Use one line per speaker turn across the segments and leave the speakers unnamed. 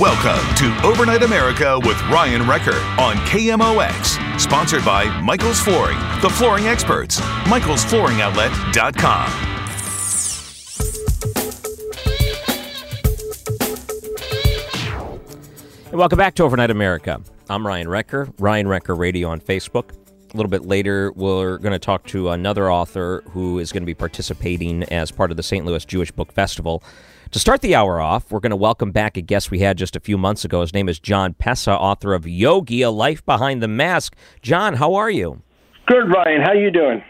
Welcome to Overnight America with Ryan Recker on KMOX. Sponsored by Michael's Flooring, the flooring experts. Michael'sFlooringOutlet.com.
And welcome back to Overnight America. I'm Ryan Recker, Ryan Recker Radio on Facebook. A little bit later, we're going to talk to another author who is going to be participating as part of the St. Louis Jewish Book Festival. To start the hour off, we're going to welcome back a guest we had just a few months ago. His name is John Pessa, author of Yogi: A Life Behind the Mask. John, how are you?
Good, Ryan. How are you doing?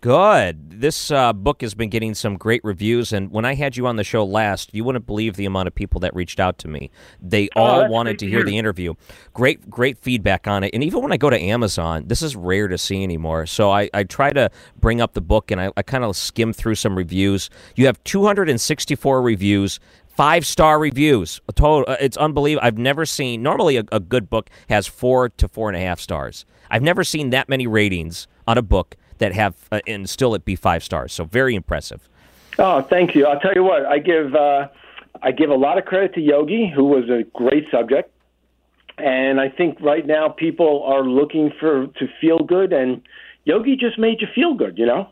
Good. This uh, book has been getting some great reviews, and when I had you on the show last, you wouldn't believe the amount of people that reached out to me. They
Oh,
all wanted to hear
hear.
the interview. Great, great feedback on it. And even when I go to Amazon, this is rare to see anymore. So I, I try to bring up the book, and I, I kind of skim through some reviews. You have 264 reviews. Five star reviews. A total. uh, It's unbelievable. I've never seen. Normally, a, a good book has four to four and a half stars. I've never seen that many ratings on a book that have uh, and still it be five stars. So very impressive.
Oh, thank you. I'll tell you what. I give uh, I give a lot of credit to Yogi, who was a great subject, and I think right now people are looking for to feel good, and Yogi just made you feel good. You know.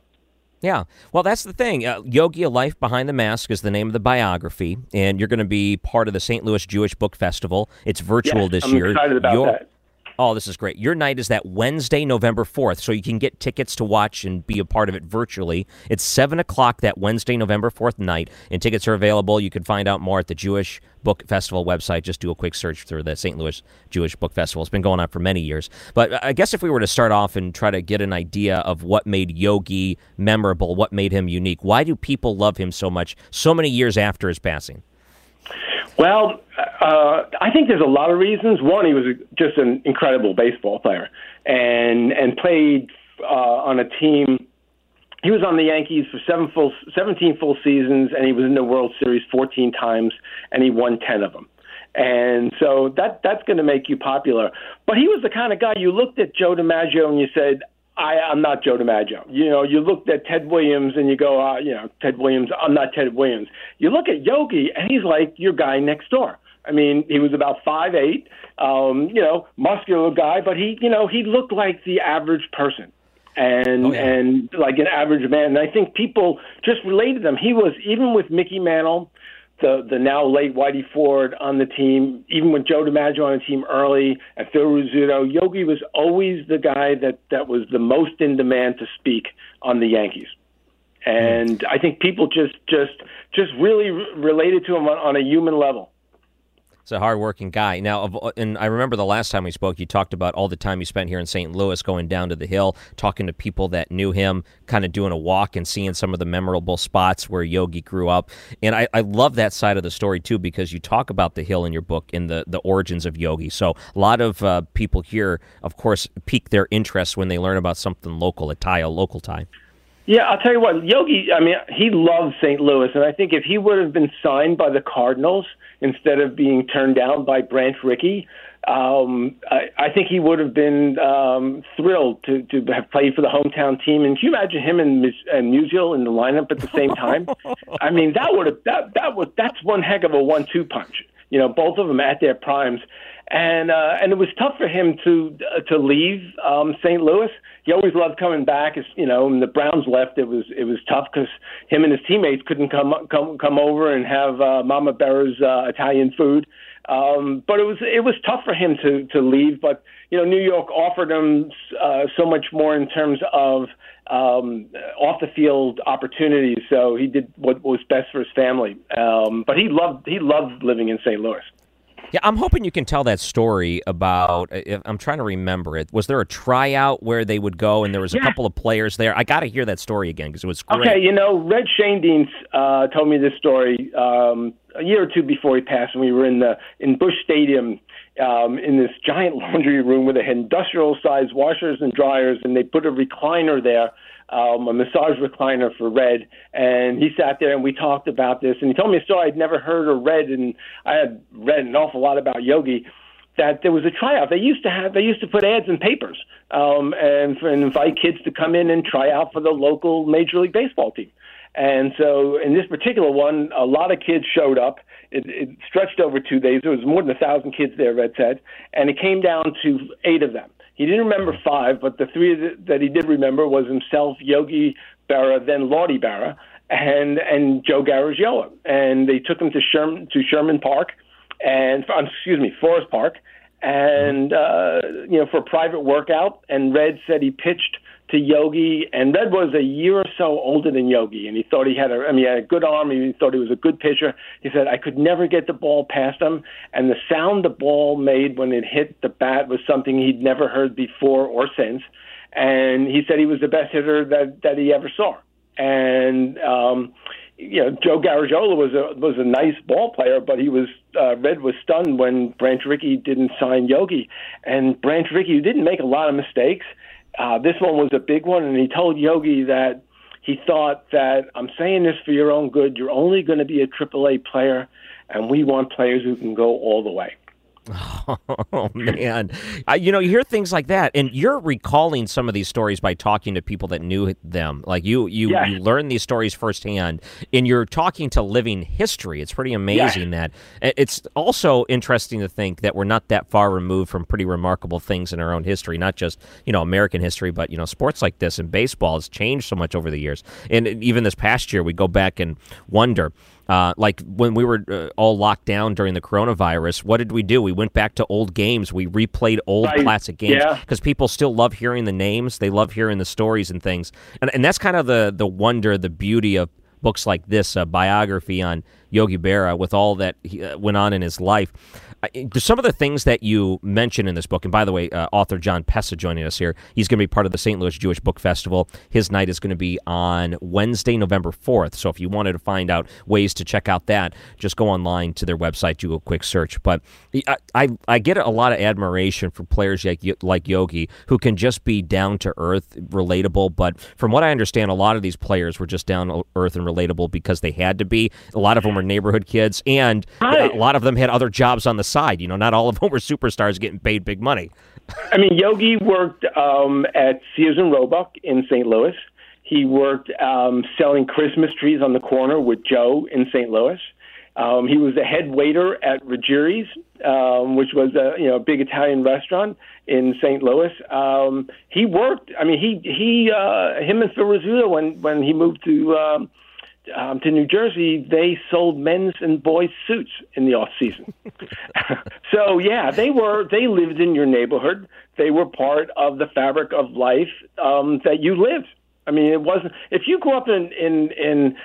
Yeah. Well, that's the thing. Uh, Yogi: A Life Behind the Mask is the name of the biography, and you're going to be part of the St. Louis Jewish Book Festival. It's virtual
Yes,
this
I'm
year.
excited about
Your-
that.
Oh, this is great. Your night is that Wednesday, November 4th, so you can get tickets to watch and be a part of it virtually. It's 7 o'clock that Wednesday, November 4th night, and tickets are available. You can find out more at the Jewish Book Festival website. Just do a quick search through the St. Louis Jewish Book Festival. It's been going on for many years. But I guess if we were to start off and try to get an idea of what made Yogi memorable, what made him unique, why do people love him so much so many years after his passing?
Well, uh, I think there's a lot of reasons. One, he was just an incredible baseball player, and and played uh, on a team. He was on the Yankees for seven full, 17 full seasons, and he was in the World Series 14 times, and he won 10 of them. And so that that's going to make you popular. But he was the kind of guy you looked at Joe DiMaggio and you said, I, I'm not Joe DiMaggio. You know, you looked at Ted Williams and you go, uh, you know, Ted Williams, I'm not Ted Williams. You look at Yogi and he's like your guy next door. I mean, he was about five eight, um, you know, muscular guy, but he, you know, he looked like the average person and
Oh, yeah.
and like an average man. And I think people just related them. He was even with Mickey Mantle, the the now late Whitey Ford on the team, even with Joe DiMaggio on the team early, and Phil Rizzuto. Yogi was always the guy that that was the most in demand to speak on the Yankees. And I think people just just just really re- related to him on, on a human level.
He's a hardworking guy. Now, and I remember the last time we spoke, you talked about all the time you spent here in St. Louis, going down to the hill, talking to people that knew him, kind of doing a walk and seeing some of the memorable spots where Yogi grew up. And I, I love that side of the story too, because you talk about the hill in your book and the the origins of Yogi. So a lot of uh, people here, of course, pique their interest when they learn about something local, a tie, a local tie.
Yeah, I'll tell you what, Yogi, I mean, he loves St. Louis, and I think if he would have been signed by the Cardinals instead of being turned down by Branch Rickey, um, I, I think he would have been um, thrilled to, to have played for the hometown team. And can you imagine him and, and Musial in the lineup at the same time? I mean, that would have that that was that's one heck of a one-two punch. You know, both of them at their primes. And uh, and it was tough for him to uh, to leave um, St. Louis. He always loved coming back. As you know, when the Browns left, it was it was tough because him and his teammates couldn't come come come over and have uh, Mama Berra's uh, Italian food. Um, but it was it was tough for him to to leave. But you know, New York offered him uh, so much more in terms of um, off the field opportunities. So he did what was best for his family. Um, but he loved he loved living in St. Louis.
Yeah, I'm hoping you can tell that story about. I'm trying to remember it. Was there a tryout where they would go and there was a
Yeah.
couple of players there? I got to hear that story again because it was great.
Okay, you know, Red Schoendienst uh, told me this story um, a year or two before he passed, and we were in the in Busch Stadium um, in this giant laundry room where they had industrial-sized washers and dryers, and they put a recliner there, um, a massage recliner for Red, and he sat there and we talked about this, and he told me a story I'd never heard or read, and I had read an awful lot about Yogi that there was a tryout. They used to have they used to put ads in papers um, and, and invite kids to come in and try out for the local Major League Baseball team. And so in this particular one, a lot of kids showed up. It, it stretched over two days. There was more than a thousand kids there, Red said, and it came down to eight of them. He didn't remember five, but the three that, he did remember was himself, Yogi Berra, then Lottie Berra, and and Joe Garagiola. And they took him to Sherman to Sherman Park, and um, excuse me, Forest Park, and uh, you know for a private workout. And Red said he pitched to Yogi, and Red was a year or so older than Yogi, and he thought he had a, I mean, he had a good arm. He thought he was a good pitcher. He said I could never get the ball past him, and the sound the ball made when it hit the bat was something he'd never heard before or since. And he said he was the best hitter that that he ever saw. And um, you know, Joe Garagiola was a was a nice ball player, but he was uh, Red was stunned when Branch Rickey didn't sign Yogi, and Branch Rickey didn't make a lot of mistakes. Uh, this one was a big one, and he told Yogi that he thought that I'm saying this for your own good. You're only going to be a AAA player, and we want players who can go all the way.
Oh man, uh, you know you hear things like that, and you're recalling some of these stories by talking to people that knew them. Like you, you,
Yes.
you learn these stories firsthand, and you're talking to living history. It's pretty amazing that. Uh, It's also interesting to think that we're not that far removed from pretty remarkable things in our own history, not just you know American history, but you know sports like this and baseball has changed so much over the years. And even this past year, we go back and wonder. Uh, like when we were uh, all locked down during the coronavirus, what did we do? We went back to old games. We replayed old
Right.
classic games
Yeah.
because people still love hearing the names. They love hearing the stories and things, and and that's kind of the the wonder, the beauty of books like this, a biography on Yogi Berra with all that he, uh, went on in his life. Some of the things that you mention in this book, and by the way, uh, author John Pessa joining us here. He's going to be part of the St. Louis Jewish Book Festival. His night is going to be on Wednesday, November 4th. So if you wanted to find out ways to check out that, just go online to their website, do a quick search. But I, I, I get a lot of admiration for players like, like Yogi who can just be down to earth, relatable. But from what I understand, a lot of these players were just down to earth and relatable because they had to be. A lot of them were neighborhood kids, and
Right.
a lot of them had other jobs on the side. You know, not all of them were superstars getting paid big money.
I mean, Yogi worked um, at Sears and Roebuck in St. Louis. He worked um, selling Christmas trees on the corner with Joe in St. Louis. Um, he was the head waiter at Ruggeri's, um, which was a you know big Italian restaurant in St. Louis. Um, he worked. I mean, he he uh, him and Phil Rizzuto when when he moved to um, um, to New Jersey, they sold men's and boys suits in the off season. so yeah, they were they lived in your neighborhood. They were part of the fabric of life um, that you lived. I mean, it wasn't if you grew up in in in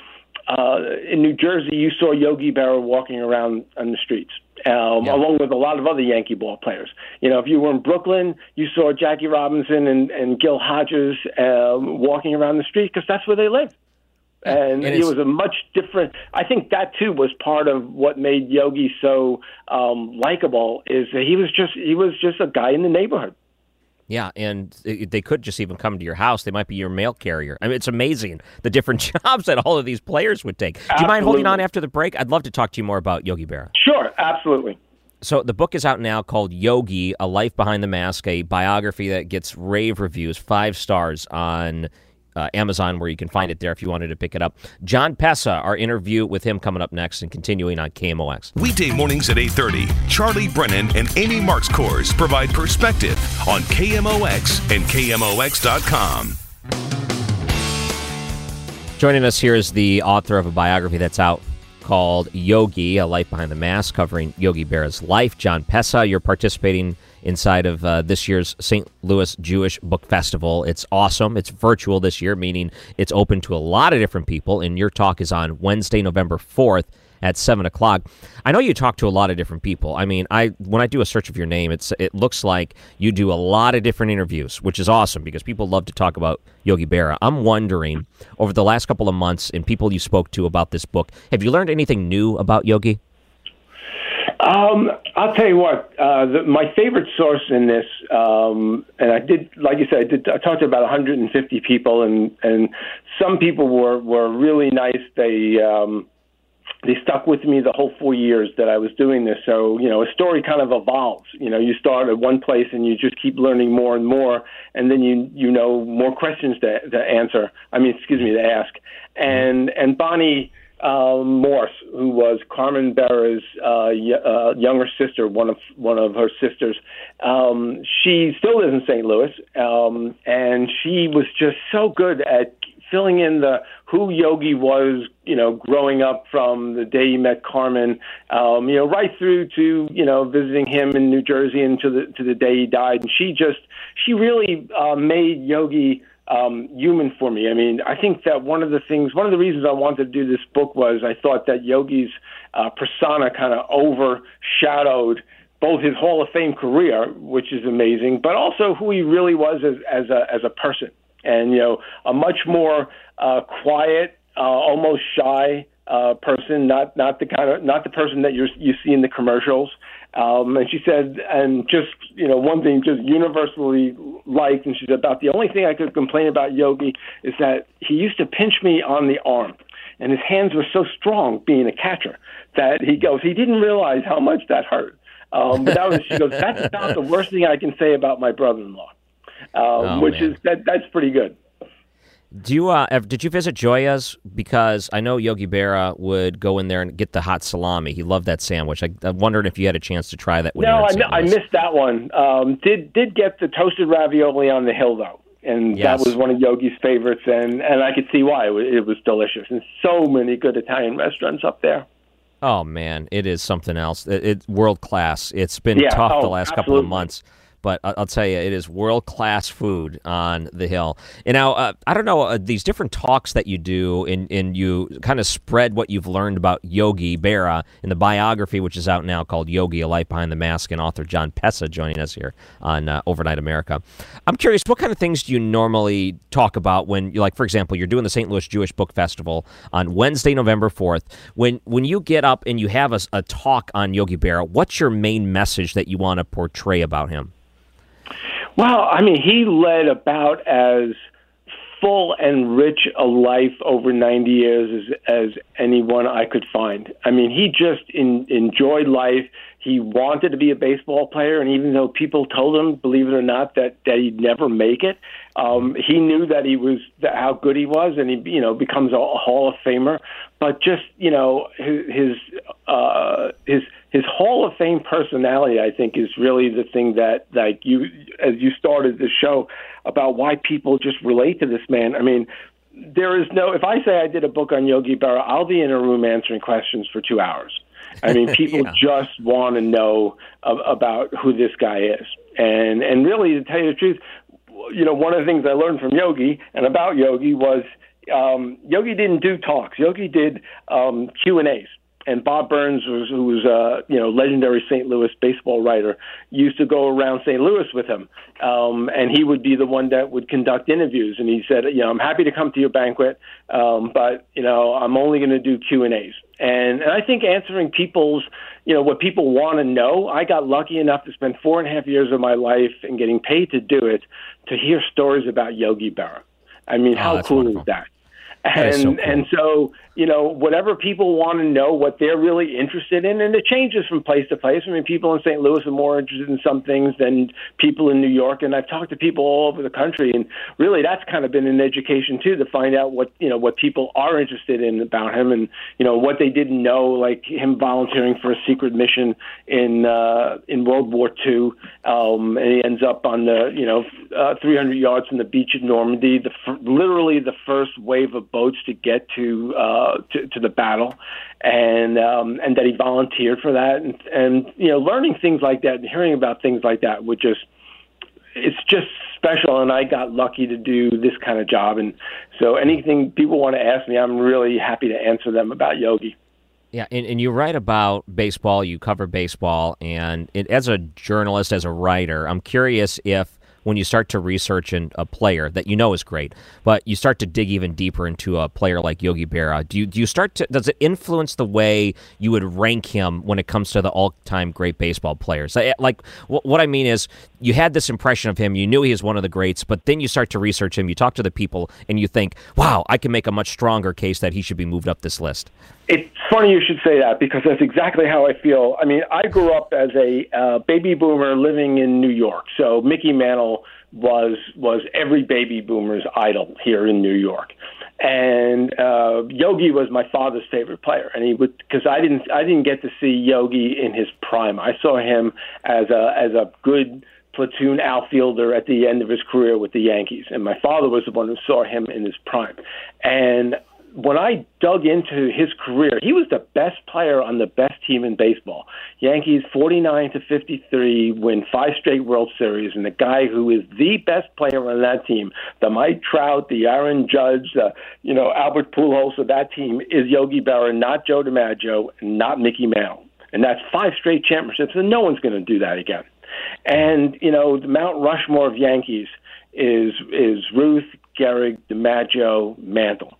uh, in New Jersey, you saw Yogi Berra walking around on the streets, um,
Yeah.
along with a lot of other Yankee ball players. You know, if you were in Brooklyn, you saw Jackie Robinson and, and Gil Hodges um, walking around the street because that's where they lived. And,
and
it was a much different. I think that too was part of what made Yogi so um, likable. Is that he was just he was just a guy in the neighborhood.
Yeah, and they could just even come to your house. They might be your mail carrier. I mean, it's amazing the different jobs that all of these players would take. Do you mind holding on after the break? I'd love to talk to you more about Yogi Berra.
Sure, absolutely.
So the book is out now called Yogi: A Life Behind the Mask, a biography that gets rave reviews, five stars on uh, Amazon, where you can find it there if you wanted to pick it up. John Pessa, our interview with him coming up next and continuing on KMOX.
Weekday mornings at 8:30, Charlie Brennan and Amy Marxkors provide perspective on KMOX and KMOX.com.
Joining us here is the author of a biography that's out called Yogi, A Life Behind the Mask, covering Yogi Berra's life. John Pessa, you're participating inside of uh, this year's St. Louis Jewish Book Festival. It's awesome. It's virtual this year, meaning it's open to a lot of different people. And your talk is on Wednesday, November 4th at seven o'clock. I know you talk to a lot of different people. I mean, I when I do a search of your name, it's it looks like you do a lot of different interviews, which is awesome because people love to talk about Yogi Berra. I'm wondering over the last couple of months and people you spoke to about this book, have you learned anything new about Yogi?
Um, I'll tell you what. Uh, the, my favorite source in this, um, and I did, like you said, I did. I talked to about 150 people, and and some people were were really nice. They um, they stuck with me the whole four years that I was doing this. So, you know, a story kind of evolves. You know, you start at one place and you just keep learning more and more, and then you you know more questions to, to answer. I mean, excuse me, to ask. And and Bonnie um, Morse, who was Carmen Berra's uh, y- uh, younger sister, one of one of her sisters, um, she still lives in St. Louis, um, and she was just so good at filling in the who Yogi was, you know, growing up from the day he met Carmen, um, you know, right through to you know visiting him in New Jersey and to the to the day he died. And she just she really uh, made Yogi um, human for me. I mean, I think that one of the things, one of the reasons I wanted to do this book was I thought that Yogi's uh, persona kind of overshadowed both his Hall of Fame career, which is amazing, but also who he really was as, as a as a person, and you know, a much more uh, quiet, uh, almost shy uh, person, not not the kind of not the person that you you see in the commercials. Um, and she said, and just you know, one thing just universally liked, and she said about the only thing I could complain about Yogi is that he used to pinch me on the arm, and his hands were so strong, being a catcher, that he goes, he didn't realize how much that hurt. Um, but that was, she goes, that's about the worst thing I can say about my brother-in-law, um,
Oh,
which
man.
is that that's pretty good.
Do you uh, ev- did you visit Gioia's? Because I know Yogi Berra would go in there and get the hot salami. He loved that sandwich. I, I'm wondering if you had a chance to try that. When
No, I. I missed that one. Um, did did get the toasted ravioli on the hill though, and
Yes.
that was one of Yogi's favorites, and and I could see why it was, it was delicious. And so many good Italian restaurants up there.
Oh man, it is something else. It, it's world class. It's been
Yeah,
tough the
oh,
last couple of months, but I'll tell you, it is world class food on the hill. And now, uh, I don't know uh, these different talks that you do, and and you kind of spread what you've learned about Yogi Berra in the biography, which is out now called Yogi: A Life Behind the Mask, and author John Pessa joining us here on uh, Overnight America. I'm curious, what kind of things do you normally talk about when, like, for example, you're doing the St. Louis Jewish Book Festival on Wednesday, November 4th. When when you get up and you have a talk on Yogi Berra, what's your main message that you want to portray about him?
Well, I mean, he led about as full and rich a life over 90 years as, as anyone I could find. I mean, he just in, enjoyed life. He wanted to be a baseball player, and even though people told him, believe it or not, that, that he'd never make it, um, he knew that he was that how good he was, and he you know becomes a Hall of Famer. But just you know his his uh, his his Hall of Fame personality, I think, is really the thing that like you as you started the show about why people just relate to this man. I mean, there is no. If I say I did a book on Yogi Berra, I'll be in a room answering questions for two hours. I mean, people
Yeah.
just want to know of, about who this guy is, and and really, to tell you the truth, you know, one of the things I learned from Yogi and about Yogi was um, Yogi didn't do talks. Yogi did um, Q and A's. And Bob Burns, was, who was a you know legendary St. Louis baseball writer, used to go around St. Louis with him, um, and he would be the one that would conduct interviews. And he said, you know, I'm happy to come to your banquet, um, but you know, I'm only going to do Q and A's. And and I think answering people's, you know, what people want to know. I got lucky enough to spend four and a half years of my life and getting paid to do it to hear stories about Yogi Berra. I mean,
Oh,
how cool
wonderful.
is that? And
so cool.
and so you know whatever people want to know what they're really interested in, and it changes from place to place. I mean, people in St. Louis are more interested in some things than people in New York, and I've talked to people all over the country, and really that's kind of been an education too to find out what you know what people are interested in about him, and you know what they didn't know, like him volunteering for a secret mission in uh, in World War II, um, and he ends up on the you know uh, 300 yards from the beach at Normandy, the f- literally the first wave of boats to get to uh, to, to the battle, and um, and that he volunteered for that, and and you know learning things like that and hearing about things like that would just it's just special. And I got lucky to do this kind of job. And so anything people want to ask me I'm really happy to answer them about Yogi.
Yeah, and, and you write about baseball, you cover baseball, and it, as a journalist, as a writer, I'm curious if when you start to research in a player that you know is great, but you start to dig even deeper into a player like Yogi Berra, do you, do you start to, does it influence the way you would rank him when it comes to the all time great baseball players? Like, what I mean is, you had this impression of him, you knew he was one of the greats, but then you start to research him, you talk to the people, and you think, wow, I can make a much stronger case that he should be moved up this list.
It's funny you should say that because that's exactly how I feel. I mean, I grew up as a uh, baby boomer living in New York, so Mickey Mantle was was every baby boomer's idol here in New York, and uh, Yogi was my father's favorite player, and he would because I didn't I didn't get to see Yogi in his prime. I saw him as a as a good platoon outfielder at the end of his career with the Yankees, and my father was the one who saw him in his prime, and when I dug into his career, he was the best player on the best team in baseball. Yankees 49 to 53 win five straight World Series, and the guy who is the best player on that team, the Mike Trout, the Aaron Judge, the you know Albert Pujols of that team, is Yogi Berra, not Joe DiMaggio, not Mickey Mantle, and that's five straight championships, and no one's going to do that again. And you know the Mount Rushmore of Yankees is is Ruth, Gehrig, DiMaggio, Mantle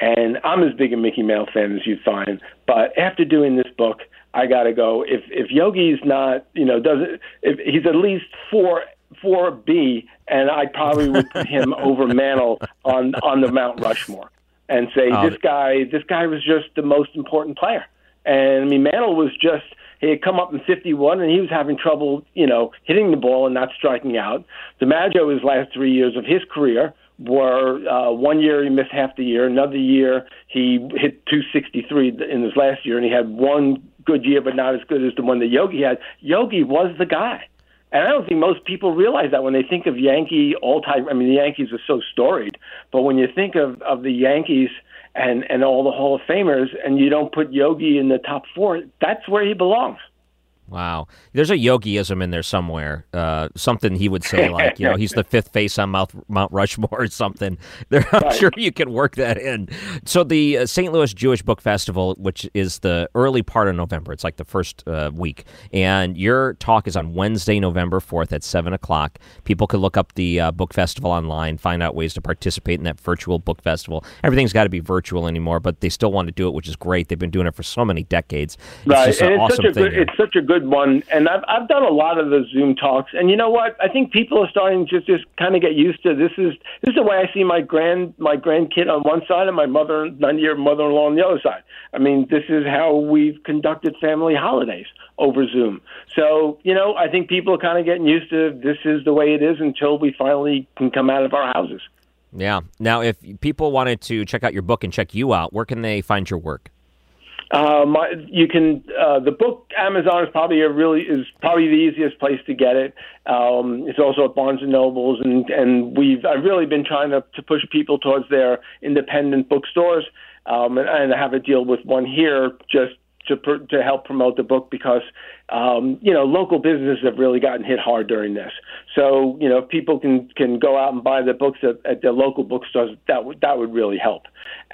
and I'm as big a Mickey Mantle fan as you'd find. But after doing this book, I got to go. If if Yogi's not, you know, doesn't if he's at least four four B, and I probably would put him over Mantle on on the Mount Rushmore, and say
Oh.
this guy this guy was just the most important player. And I mean, Mantle was just he had come up in 51 and he was having trouble, you know, hitting the ball and not striking out. DiMaggio, his last three years of his career were uh, one year he missed half the year, another year he hit 263 in his last year, and he had one good year, but not as good as the one that Yogi had. Yogi was the guy. And I don't think most people realize that when they think of Yankee all time. I mean, the Yankees are so storied, but when you think of, of the Yankees and, and all the Hall of Famers, and you don't put Yogi in the top four, that's where he belongs.
Wow. There's a yogiism in there somewhere. Uh, something he would say, like, you know, he's the fifth face on Mount, Mount Rushmore or something. There, I'm
Right.
sure you can work that in. So, the uh, St. Louis Jewish Book Festival, which is the early part of November, it's like the first uh, week. And your talk is on Wednesday, November 4th at 7 o'clock. People can look up the uh, book festival online, find out ways to participate in that virtual book festival. Everything's got to be virtual anymore, but they still want to do it, which is great. They've been doing it for so many decades. It's
right,
just an
it's
awesome
such a
thing.
good it's such a good one. And I've I've done a lot of the Zoom talks, and you know what? I think people are starting to just kind of get used to this. Is this is the way I see my grand my grandkid on one side and my mother ninety year mother in law on the other side. I mean, this is how we've conducted family holidays over Zoom. So you know, I think people are kind of getting used to this is the way it is until we finally can come out of our houses.
Yeah. Now, if people wanted to check out your book and check you out, where can they find your work?
Uh, you can uh, the book Amazon is probably a really is probably the easiest place to get it. Um, it's also at Barnes and Nobles, and and we've I've really been trying to to push people towards their independent bookstores, um, and, and I have a deal with one here just to pr- to help promote the book because um, you know local businesses have really gotten hit hard during this. So you know if people can can go out and buy the books at, at their local bookstores, that would that would really help.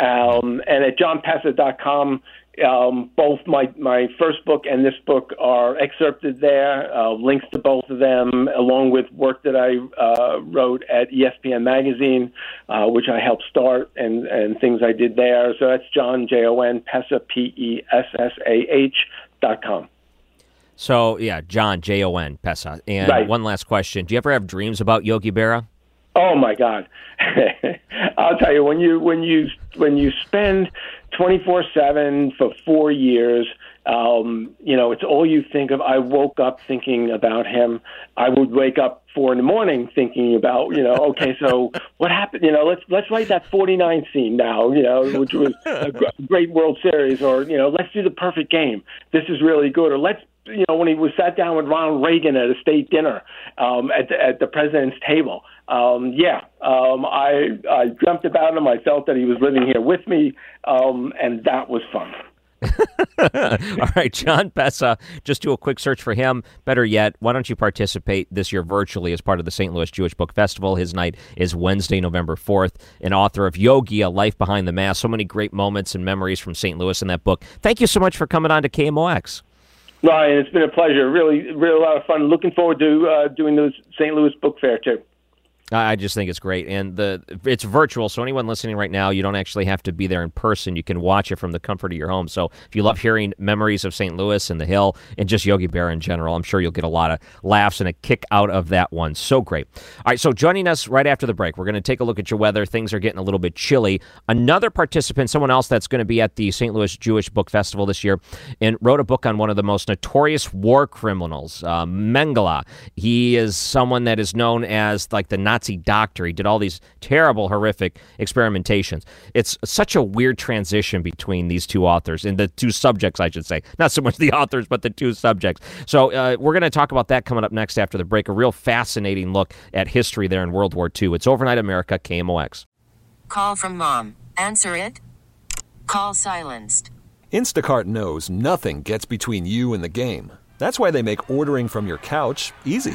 Um, and at johnpessa.com, um, both my my first book and this book are excerpted there. Uh, links to both of them, along with work that I uh, wrote at ESPN magazine, uh, which I helped start, and and things I did there. So that's John J O N Pessa P E S S A H dot com.
So, yeah, John, J O N, Pessa. And
Right.
one last question Do you ever have dreams about Yogi Berra?
Oh my God! I'll tell you when you when you when you spend twenty four seven for four years, um, you know it's all you think of. I woke up thinking about him. I would wake up four in the morning thinking about you know okay so what happened you know let's let's write that forty nine scene now you know which was a great World Series or you know let's do the perfect game. This is really good or let's you know, when he was sat down with Ronald Reagan at a state dinner um, at, the, at the president's table. Um, yeah, um, I, I dreamt about him. I felt that he was living here with me, um, and that was fun.
All right, John Pessa, just do a quick search for him. Better yet, why don't you participate this year virtually as part of the St. Louis Jewish Book Festival? His night is Wednesday, November 4th. An author of Yogi, A Life Behind the Mask. So many great moments and memories from St. Louis in that book. Thank you so much for coming on to KMOX.
Ryan, it's been a pleasure. Really, really a lot of fun. Looking forward to uh, doing the St. Louis Book Fair too.
I just think it's great, and the it's virtual. So anyone listening right now, you don't actually have to be there in person. You can watch it from the comfort of your home. So if you love hearing memories of St. Louis and the Hill and just Yogi Berra in general, I'm sure you'll get a lot of laughs and a kick out of that one. So great. All right, so joining us right after the break, we're going to take a look at your weather. Things are getting a little bit chilly. Another participant, someone else that's going to be at the St. Louis Jewish Book Festival this year, and wrote a book on one of the most notorious war criminals, uh, Mengele. He is someone that is known as like the Nazi doctor. He did all these terrible, horrific experimentations. It's such a weird transition between these two authors and the two subjects, I should say. Not so much the authors, but the two subjects. So uh, we're going to talk about that coming up next after the break. A real fascinating look at history there in World War II. It's Overnight America, KMOX.
Call from mom. Answer it. Call silenced.
Instacart knows nothing gets between you and the game. That's why they make ordering from your couch easy.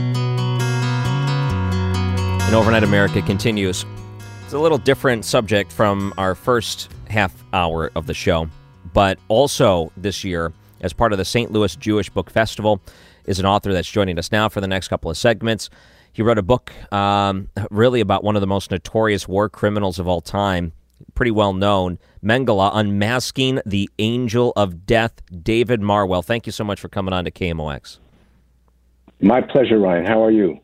And Overnight America continues. It's a little different subject from our first half hour of the show, but also this year, as part of the St. Louis Jewish Book Festival, is an author that's joining us now for the next couple of segments. He wrote a book um, really about one of the most notorious war criminals of all time, pretty well known, Mengele, Unmasking the Angel of Death, David Marwell. Thank you so much for coming on to KMOX.
My pleasure, Ryan. How are you?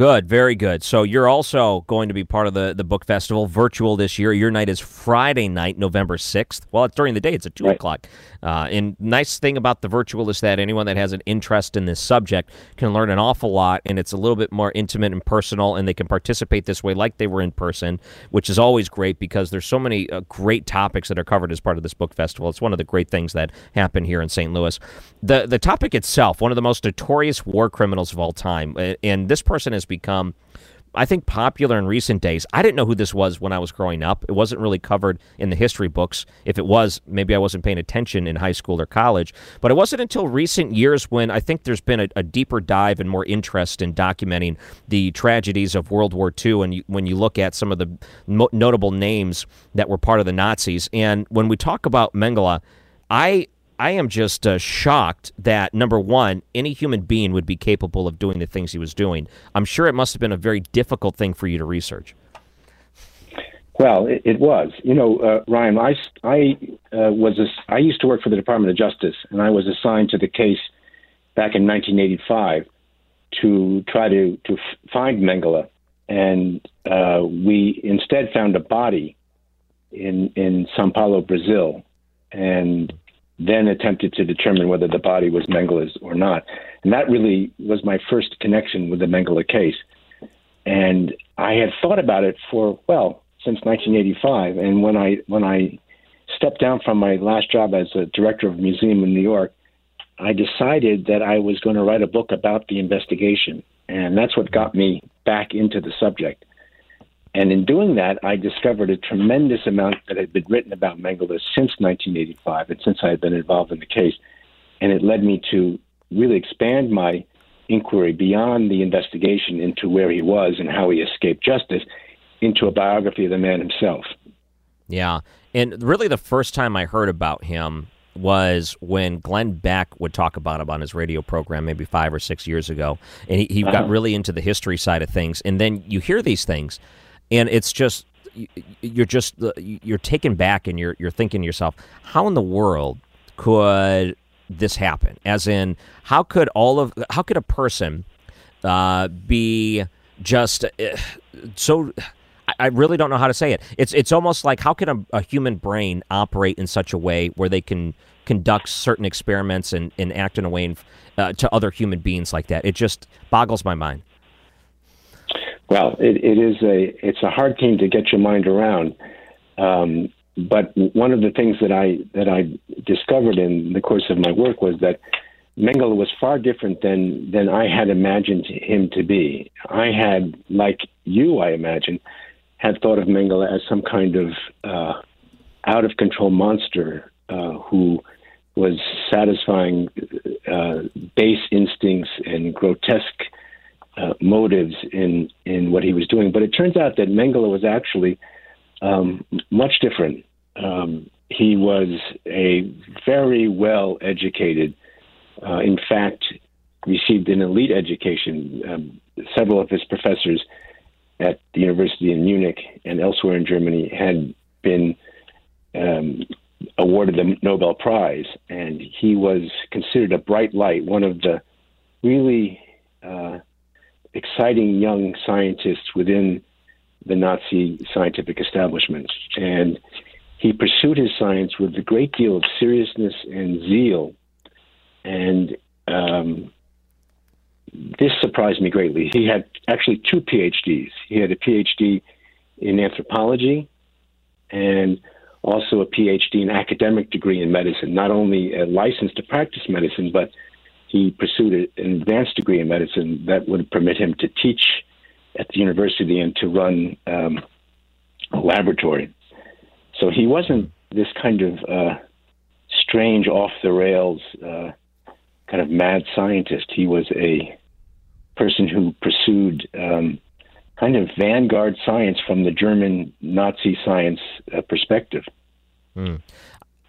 Good, very good. So you're also going to be part of the, the book festival virtual this year. Your night is Friday night, November 6th. Well, it's during the day, it's at 2
Right.
o'clock. Uh, and nice thing about the virtual is that anyone that has an interest in this subject can learn an awful lot, and it's a little bit more intimate and personal, and they can participate this way like they were in person, which is always great because there's so many uh, great topics that are covered as part of this book festival. It's one of the great things that happen here in St. Louis. The, the topic itself, one of the most notorious war criminals of all time, and this person has become I think popular in recent days. I didn't know who this was when I was growing up. It wasn't really covered in the history books. If it was, maybe I wasn't paying attention in high school or college. But it wasn't until recent years when I think there's been a, a deeper dive and more interest in documenting the tragedies of World War II. And you, when you look at some of the mo- notable names that were part of the Nazis, and when we talk about Mengele, I I am just uh, shocked that number one, any human being would be capable of doing the things he was doing. I'm sure it must have been a very difficult thing for you to research.
Well, it, it was. You know, uh, Ryan, I, I uh, was a, I used to work for the Department of Justice, and I was assigned to the case back in 1985 to try to to find Mengele, and uh, we instead found a body in in São Paulo, Brazil, and then attempted to determine whether the body was Mengele's or not. And that really was my first connection with the Mengele case. And I had thought about it for well since 1985. And when I when I stepped down from my last job as a director of a museum in New York, I decided that I was going to write a book about the investigation. And that's what got me back into the subject. And in doing that, I discovered a tremendous amount that had been written about Mengele since 1985 and since I had been involved in the case. And it led me to really expand my inquiry beyond the investigation into where he was and how he escaped justice into a biography of the man himself.
Yeah. And really, the first time I heard about him was when Glenn Beck would talk about him on his radio program maybe five or six years ago. And he, he uh-huh. got really into the history side of things. And then you hear these things, and it's just, you're just, you're taken back and you're, you're thinking to yourself, how in the world could this happen? As in, how could all of how could a person uh, be just uh, so? I really don't know how to say it. It's it's almost like how can a, a, human brain operate in such a way where they can conduct certain experiments and, and act in a way in, uh, to other human beings like that? It just boggles my mind.
Well, it, it is a it's a hard thing to get your mind around. Um, but one of the things that I that I discovered in the course of my work was that Mengele was far different than than I had imagined him to be. I had, like you, I imagine, had thought of Mengele as some kind of uh, out of control monster uh, who was satisfying uh, base instincts and grotesque uh, motives in in what he was doing. But it turns out that Mengele was actually um, much different. Um, he was a very well educated, uh, in fact, received an elite education. Um, several of his professors at the university in Munich and elsewhere in Germany had been um, awarded the Nobel Prize, and he was considered a bright light, one of the really uh, exciting young scientists within the Nazi scientific establishment. And he pursued his science with a great deal of seriousness and zeal. And um, this surprised me greatly. He had actually two PhDs. He had a PhD in anthropology and also a PhD, an academic degree in medicine, not only a license to practice medicine, but he pursued an advanced degree in medicine that would permit him to teach at the university and to run um, a laboratory. So he wasn't this kind of uh, strange, off the rails, uh, kind of mad scientist. He was a person who pursued um, kind of vanguard science from the German Nazi science uh, perspective.
Mm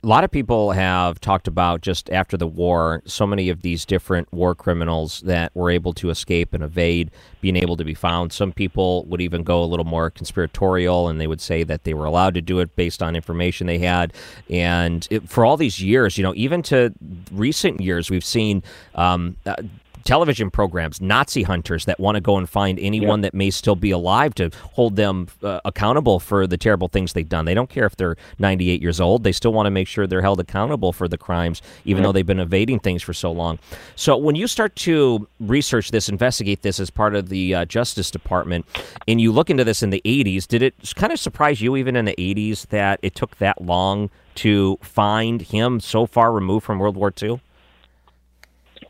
a lot of people have talked about just after the war, so many of these different war criminals that were able to escape and evade being able to be found. Some people would even go a little more conspiratorial and they would say that they were allowed to do it based on information they had. And it, for all these years, you know, even to recent years, we've seen um, uh, television programs, Nazi hunters that want to go and find anyone yeah. that may still be alive to hold them uh, accountable for the terrible things they've done. They don't care if they're 98 years old. They still want to make sure they're held accountable for the crimes, even though they've been evading things for so long. So when you start to research this, investigate this as part of the uh, Justice Department, and you look into this in the 80s, did it kind of surprise you, even in the 80s, that it took that long to find him so far removed from World War II?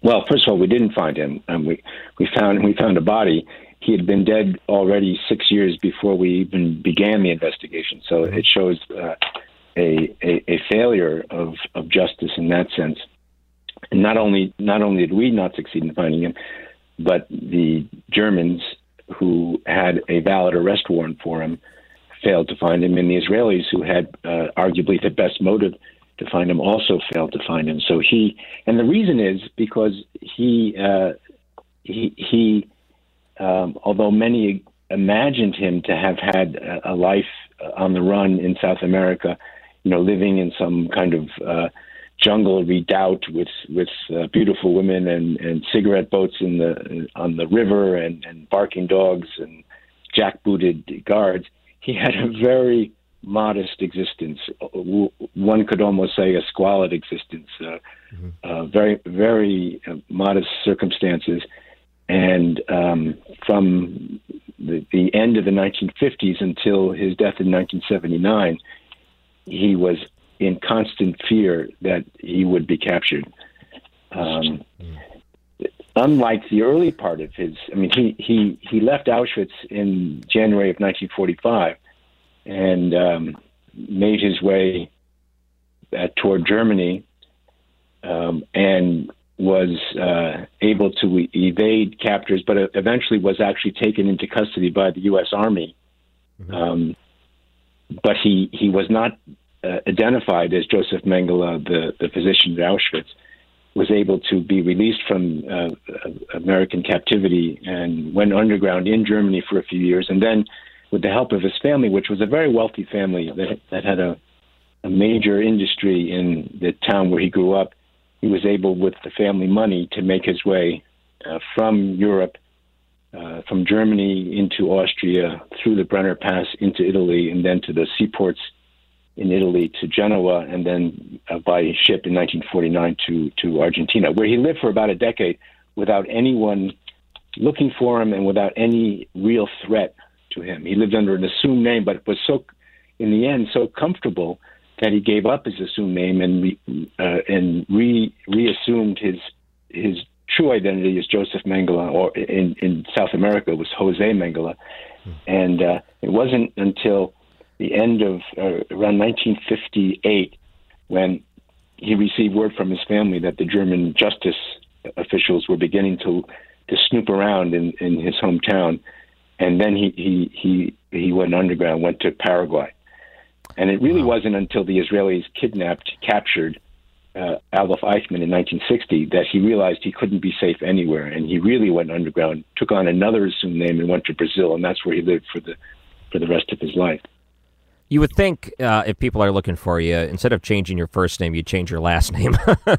Well, first of all, we didn't find him. Um, we we found we found a body. He had been dead already six years before we even began the investigation. So mm-hmm. it shows uh, a, a, a failure of of justice in that sense. And not only not only did we not succeed in finding him, but the Germans who had a valid arrest warrant for him failed to find him, and the Israelis who had uh, arguably the best motive to find him also failed to find him. So he, and the reason is because he, uh, he, he, um, although many imagined him to have had a, life on the run in South America, you know, living in some kind of uh, jungle redoubt with with uh, beautiful women and, and cigarette boats in the on the river and, and barking dogs and jackbooted guards. He had a very modest existence. One could almost say a squalid existence. Uh, mm-hmm. uh, very, very uh, modest circumstances. And um, from the, the, end of the 1950s until his death in 1979, he was in constant fear that he would be captured. Um, unlike the early part of his, I mean, he, he, he left Auschwitz in January of 1945 and um, made his way uh, toward Germany um, and was uh, able to evade captors, but eventually was actually taken into custody by the U.S. Army. Mm-hmm. Um, but he, he was not uh, identified as Joseph Mengele, the, the physician at Auschwitz was able to be released from uh, American captivity and went underground in Germany for a few years. And then, with the help of his family, which was a very wealthy family that, that had a, a major industry in the town where he grew up, he was able, with the family money, to make his way uh, from Europe, uh, from Germany into Austria, through the Brenner Pass into Italy, and then to the seaports in Italy to Genoa, and then uh, by ship in 1949 to to Argentina, where he lived for about a decade without anyone looking for him and without any real threat to him. He lived under an assumed name, but was so, in the end, so comfortable that he gave up his assumed name and re, uh, and re reassumed his his true identity as Joseph Mengele, or in in South America it was Jose Mengele, and uh, it wasn't until the end of uh, around 1958 when he received word from his family that the German justice officials were beginning to to snoop around in, in his hometown, and then he he he he went underground, went to Paraguay, and it really wow. wasn't until the Israelis kidnapped, captured uh, Adolf Eichmann in 1960 that he realized he couldn't be safe anywhere, and he really went underground, took on another assumed name, and went to Brazil, and that's where he lived for the for the rest of his life.
You would think uh, if people are looking for you, instead of changing your first name, you'd change your last name.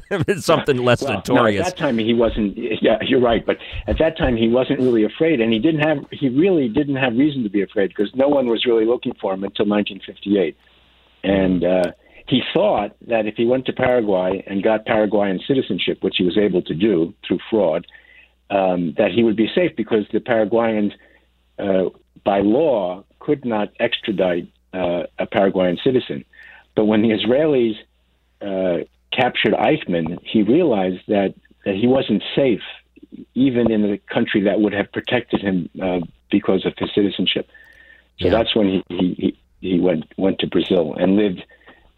if it's something less
well,
notorious.
No, at that time, he wasn't. Yeah, you're right. But at that time, he wasn't really afraid, and he didn't have. He really didn't have reason to be afraid because no one was really looking for him until 1958, and uh, he thought that if he went to Paraguay and got Paraguayan citizenship, which he was able to do through fraud, um, that he would be safe because the Paraguayans, uh, by law, could not extradite uh, a Paraguayan citizen. But when the Israelis uh, captured Eichmann, he realized that, that he wasn't safe, even in a country that would have protected him uh, because of his citizenship. So yeah. that's when he, he, he went went to Brazil and lived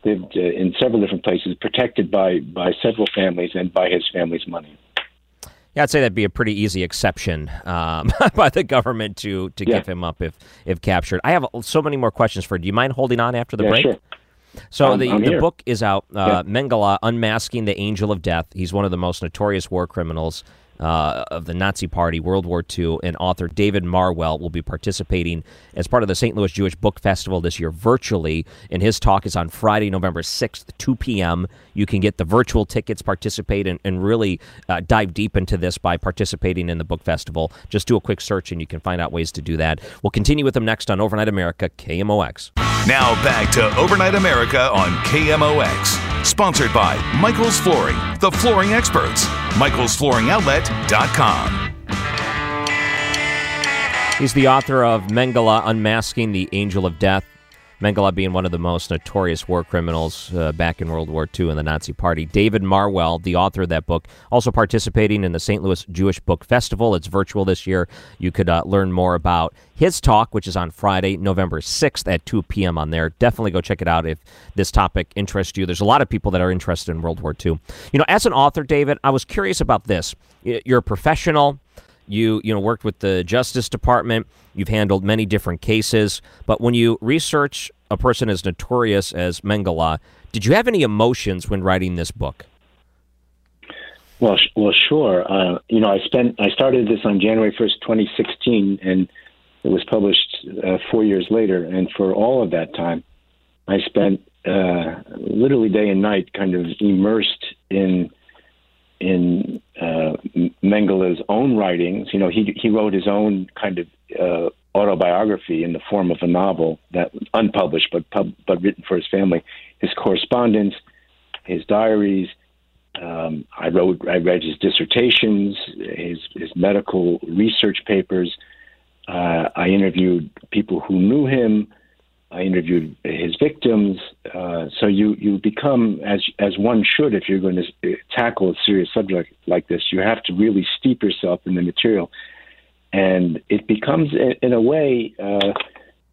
lived uh, in several different places, protected by by several families and by his family's money.
Yeah, I'd say that'd be a pretty easy exception um, by the government to to yeah. give him up if if captured. I have so many more questions for you. Do you mind holding on after the
yeah,
break?
Sure.
So
I'm,
the,
I'm
the book is out, uh,
yeah.
Mengele, Unmasking the Angel of Death. He's one of the most notorious war criminals uh, of the Nazi Party, World War II, and author David Marwell will be participating as part of the St. Louis Jewish Book Festival this year virtually. And his talk is on Friday, November 6th, 2 p.m. You can get the virtual tickets, participate, and, and really uh, dive deep into this by participating in the book festival. Just do a quick search and you can find out ways to do that. We'll continue with him next on Overnight America, KMOX.
Now back to Overnight America on KMOX. Sponsored by Michael's Flooring, the flooring experts. Michael'sFlooringOutlet.com.
He's the author of Mengele Unmasking the Angel of Death. Mengele being one of the most notorious war criminals uh, back in World War II in the Nazi Party. David Marwell, the author of that book, also participating in the St. Louis Jewish Book Festival. It's virtual this year. You could uh, learn more about his talk, which is on Friday, November 6th at 2 p.m. on there. Definitely go check it out if this topic interests you. There's a lot of people that are interested in World War II. You know, as an author, David, I was curious about this. You're a professional. You you know worked with the Justice Department. You've handled many different cases. But when you research a person as notorious as Mengele, did you have any emotions when writing this book?
Well, well, sure. Uh, you know, I spent I started this on January first, 2016, and it was published uh, four years later. And for all of that time, I spent uh, literally day and night, kind of immersed in in uh, Mengele's own writings. You know, he he wrote his own kind of uh, autobiography in the form of a novel that unpublished, but pub, but written for his family. His correspondence, his diaries. Um, I wrote, I read his dissertations, his his medical research papers. Uh, I interviewed people who knew him. I interviewed his victims. Uh, so you you become as as one should if you're going to tackle a serious subject like this. You have to really steep yourself in the material, and it becomes in a way uh,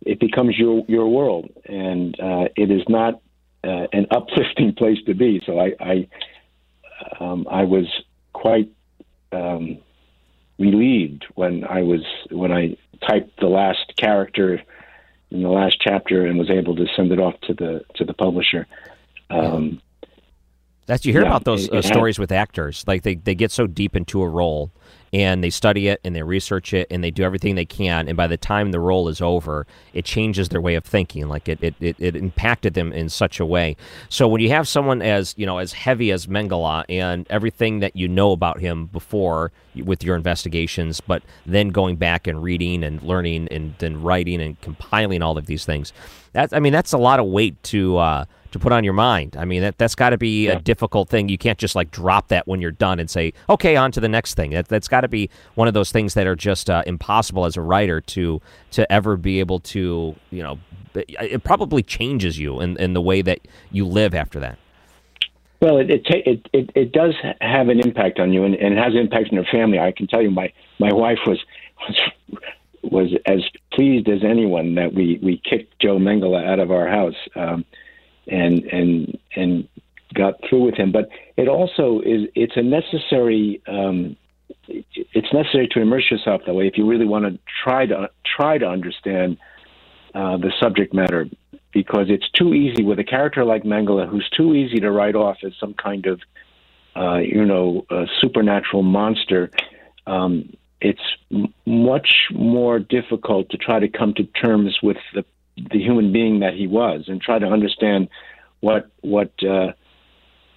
it becomes your your world, and uh, it is not uh, an uplifting place to be. So I I, um, I was quite um, relieved when I was when I typed the last character in the last chapter and was able to send it off to the to the publisher. Um,
That's you hear yeah, about those uh, stories with actors, like they they get so deep into a role and they study it and they research it and they do everything they can and by the time the role is over it changes their way of thinking like it, it, it, it impacted them in such a way. So when you have someone as you know as heavy as mengele and everything that you know about him before with your investigations but then going back and reading and learning and then writing and compiling all of these things that's, i mean that's a lot of weight to uh, to put on your mind. I mean, that that's got to be yeah. a difficult thing. You can't just like drop that when you're done and say, "Okay, on to the next thing." That that's got to be one of those things that are just uh, impossible as a writer to to ever be able to, you know, it probably changes you in in the way that you live after that.
Well, it it it, it, it does have an impact on you, and, and it has an impact on your family. I can tell you, my my wife was was was as pleased as anyone that we we kicked Joe Mengele out of our house. Um, and and and got through with him. But it also is it's a necessary um, it's necessary to immerse yourself that way if you really want to try to try to understand uh, the subject matter because it's too easy with a character like Mengele who's too easy to write off as some kind of uh, you know supernatural monster. Um, it's much more difficult to try to come to terms with the the human being that he was and try to understand what what uh,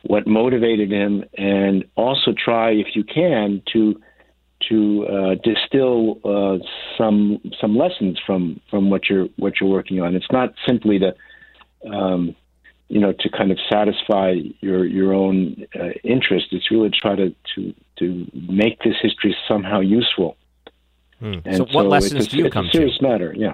what motivated him, and also try, if you can, to to uh, distill uh, some some lessons from from what you're what you're working on. It's not simply to um, you know to kind of satisfy your your own uh, interest. It's really to try to to to make this history somehow useful.
Hmm. So, what so lessons
a,
do you come
to? It's a serious
to?
matter, yeah.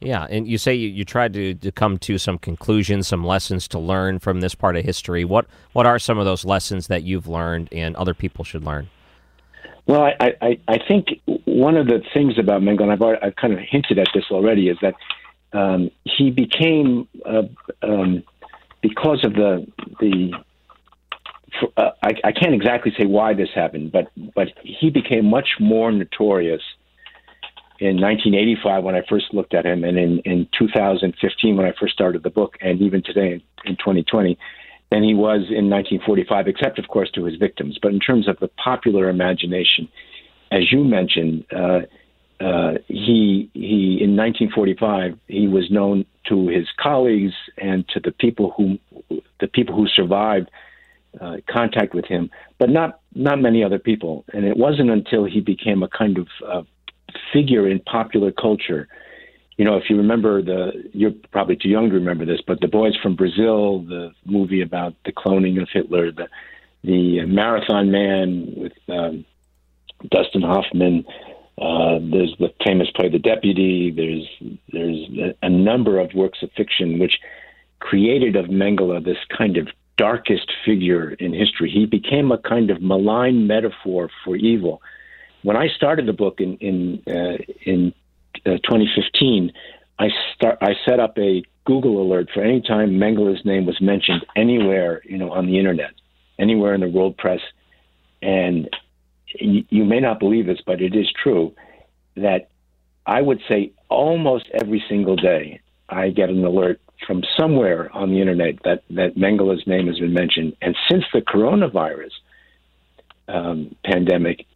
Yeah, and you say you, you tried to, to come to some conclusions, some lessons to learn from this part of history. What what are some of those lessons that you've learned and other people should learn?
Well, I, I, I think one of the things about Mengele, and I've, already, I've kind of hinted at this already, is that um, he became, uh, um, because of the the uh, I, I can't exactly say why this happened, but but he became much more notorious in 1985 when I first looked at him, and in, in 2015 when I first started the book, and even today in, in 2020, than he was in 1945, except, of course, to his victims. But in terms of the popular imagination, as you mentioned, uh, uh, he he in 1945 he was known to his colleagues and to the people who the people who survived uh, contact with him, but not not many other people. And it wasn't until he became a kind of figure in popular culture. You know, if you remember the, you're probably too young to remember this, but The Boys from Brazil, the movie about the cloning of Hitler, the the Marathon Man with um, Dustin Hoffman. Uh, there's the famous play The Deputy. There's there's a, a number of works of fiction which created of Mengele this kind of darkest figure in history. He became a kind of malign metaphor for evil when I started the book in in uh, in uh, 2015, I start I set up a Google alert for any time Mengele's name was mentioned anywhere, you know, on the internet, anywhere in the world press, and y- you may not believe this, but it is true that I would say almost every single day I get an alert from somewhere on the internet that that Mengele's name has been mentioned, and since the coronavirus um, pandemic,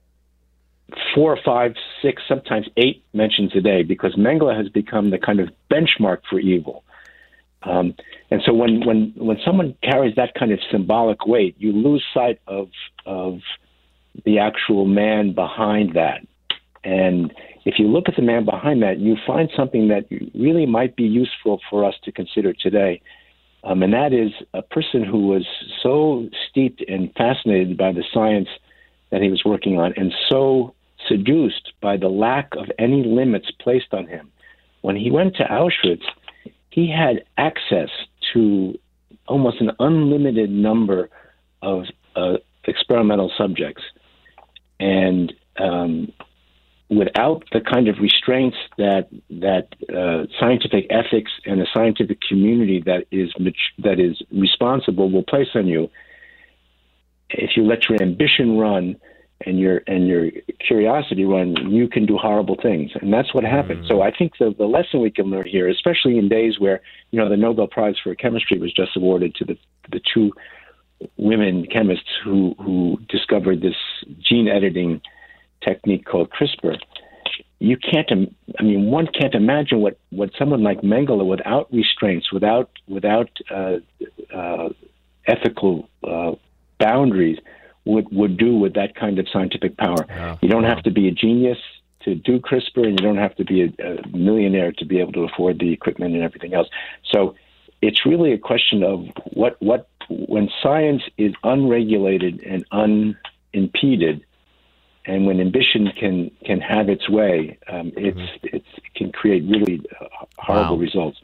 four, five, six, sometimes eight mentions a day because Mengele has become the kind of benchmark for evil. Um, and so when, when, when someone carries that kind of symbolic weight, you lose sight of, of the actual man behind that. And if you look at the man behind that, you find something that really might be useful for us to consider today. Um, and that is a person who was so steeped and fascinated by the science that he was working on and so seduced by the lack of any limits placed on him. When he went to Auschwitz, he had access to almost an unlimited number of uh, experimental subjects, and um, without the kind of restraints that that uh, scientific ethics and the scientific community that is that is responsible will place on you, if you let your ambition run and your and your curiosity run, you can do horrible things, and that's what happened. Mm. So I think the the lesson we can learn here, especially in days where you know the Nobel Prize for Chemistry was just awarded to the the two women chemists who who discovered this gene editing technique called CRISPR. You can't. I mean, one can't imagine what what someone like Mengele, without restraints, without without uh, uh, ethical uh, boundaries, would would do with that kind of scientific power. You don't have to be a genius to do CRISPR, and you don't have to be a, a millionaire to be able to afford the equipment and everything else. So it's really a question of what what when science is unregulated and unimpeded, and when ambition can can have its way, um, it's mm-hmm. it's it can create really uh, horrible wow. results.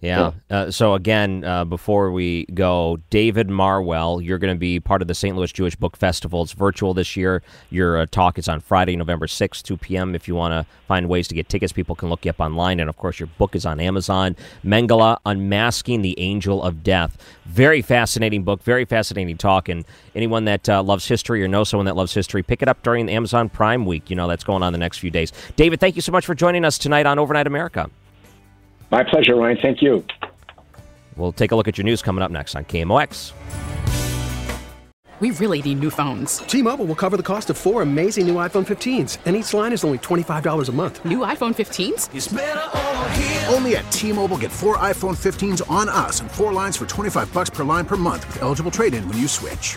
Yeah. Uh, so again, uh, before we go, David Marwell, you're going to be part of the St. Louis Jewish Book Festival. It's virtual this year. Your uh, talk is on Friday, November 6th, 2 p.m. If you want to find ways to get tickets, people can look you up online. And of course, your book is on Amazon. Mengele, Unmasking the Angel of Death. Very fascinating book, very fascinating talk. And anyone that uh, loves history or knows someone that loves history, pick it up during the Amazon Prime Week. You know, that's going on the next few days. David, thank you so much for joining us tonight on Overnight America.
My pleasure, Ryan. Thank you.
We'll take a look at your news coming up next on KMOX.
We really need new phones.
T-Mobile will cover the cost of four amazing new iPhone 15s, and each line is only $25 a month.
New iPhone 15s?
Only at T-Mobile get four iPhone 15s on us and four lines for 25 bucks per line per month with eligible trade-in when you switch.